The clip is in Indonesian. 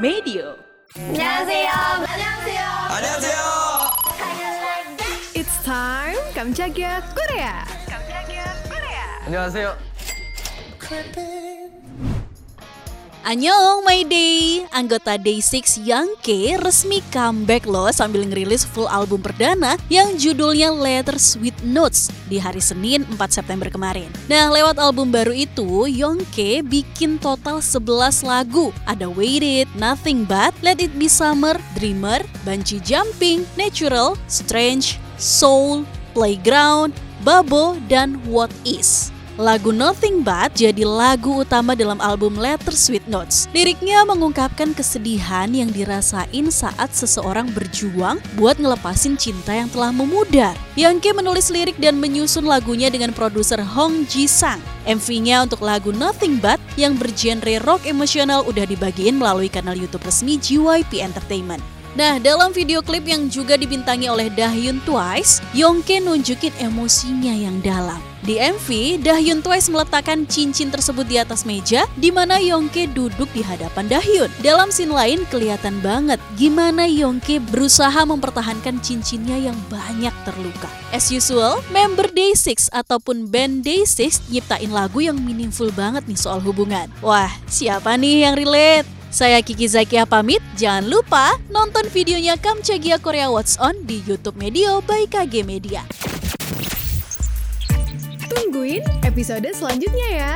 메디오 안녕하세요. 안녕하세요. 안녕하세요. It's time 깜짝이야 코레아. 깜짝이야 코레아. 안녕하세요. Annyeong My Day, anggota Day6 Yang K resmi comeback loh sambil ngerilis full album perdana yang judulnya Letters with Notes di hari Senin 4 September kemarin. Nah lewat album baru itu, Young K bikin total 11 lagu. Ada Wait It, Nothing But, Let It Be Summer, Dreamer, Bungee Jumping, Natural, Strange, Soul, Playground, Babo, dan What Is. Lagu Nothing But jadi lagu utama dalam album Letter Sweet Notes. Liriknya mengungkapkan kesedihan yang dirasain saat seseorang berjuang buat ngelepasin cinta yang telah memudar. Yangke menulis lirik dan menyusun lagunya dengan produser Hong Ji Sang. MV-nya untuk lagu Nothing But yang bergenre rock emosional udah dibagiin melalui kanal YouTube resmi JYP Entertainment. Nah, dalam video klip yang juga dibintangi oleh Dahyun Twice, Yongke nunjukin emosinya yang dalam. Di MV, Dahyun Twice meletakkan cincin tersebut di atas meja, di mana Yongke duduk di hadapan Dahyun. Dalam scene lain, kelihatan banget gimana Yongke berusaha mempertahankan cincinnya yang banyak terluka. As usual, member Day6 ataupun band Day6 nyiptain lagu yang meaningful banget nih soal hubungan. Wah, siapa nih yang relate? Saya Kiki Zakia pamit, jangan lupa nonton videonya Kamchagia Korea What's On di Youtube Medio by KG Media. Tungguin episode selanjutnya ya.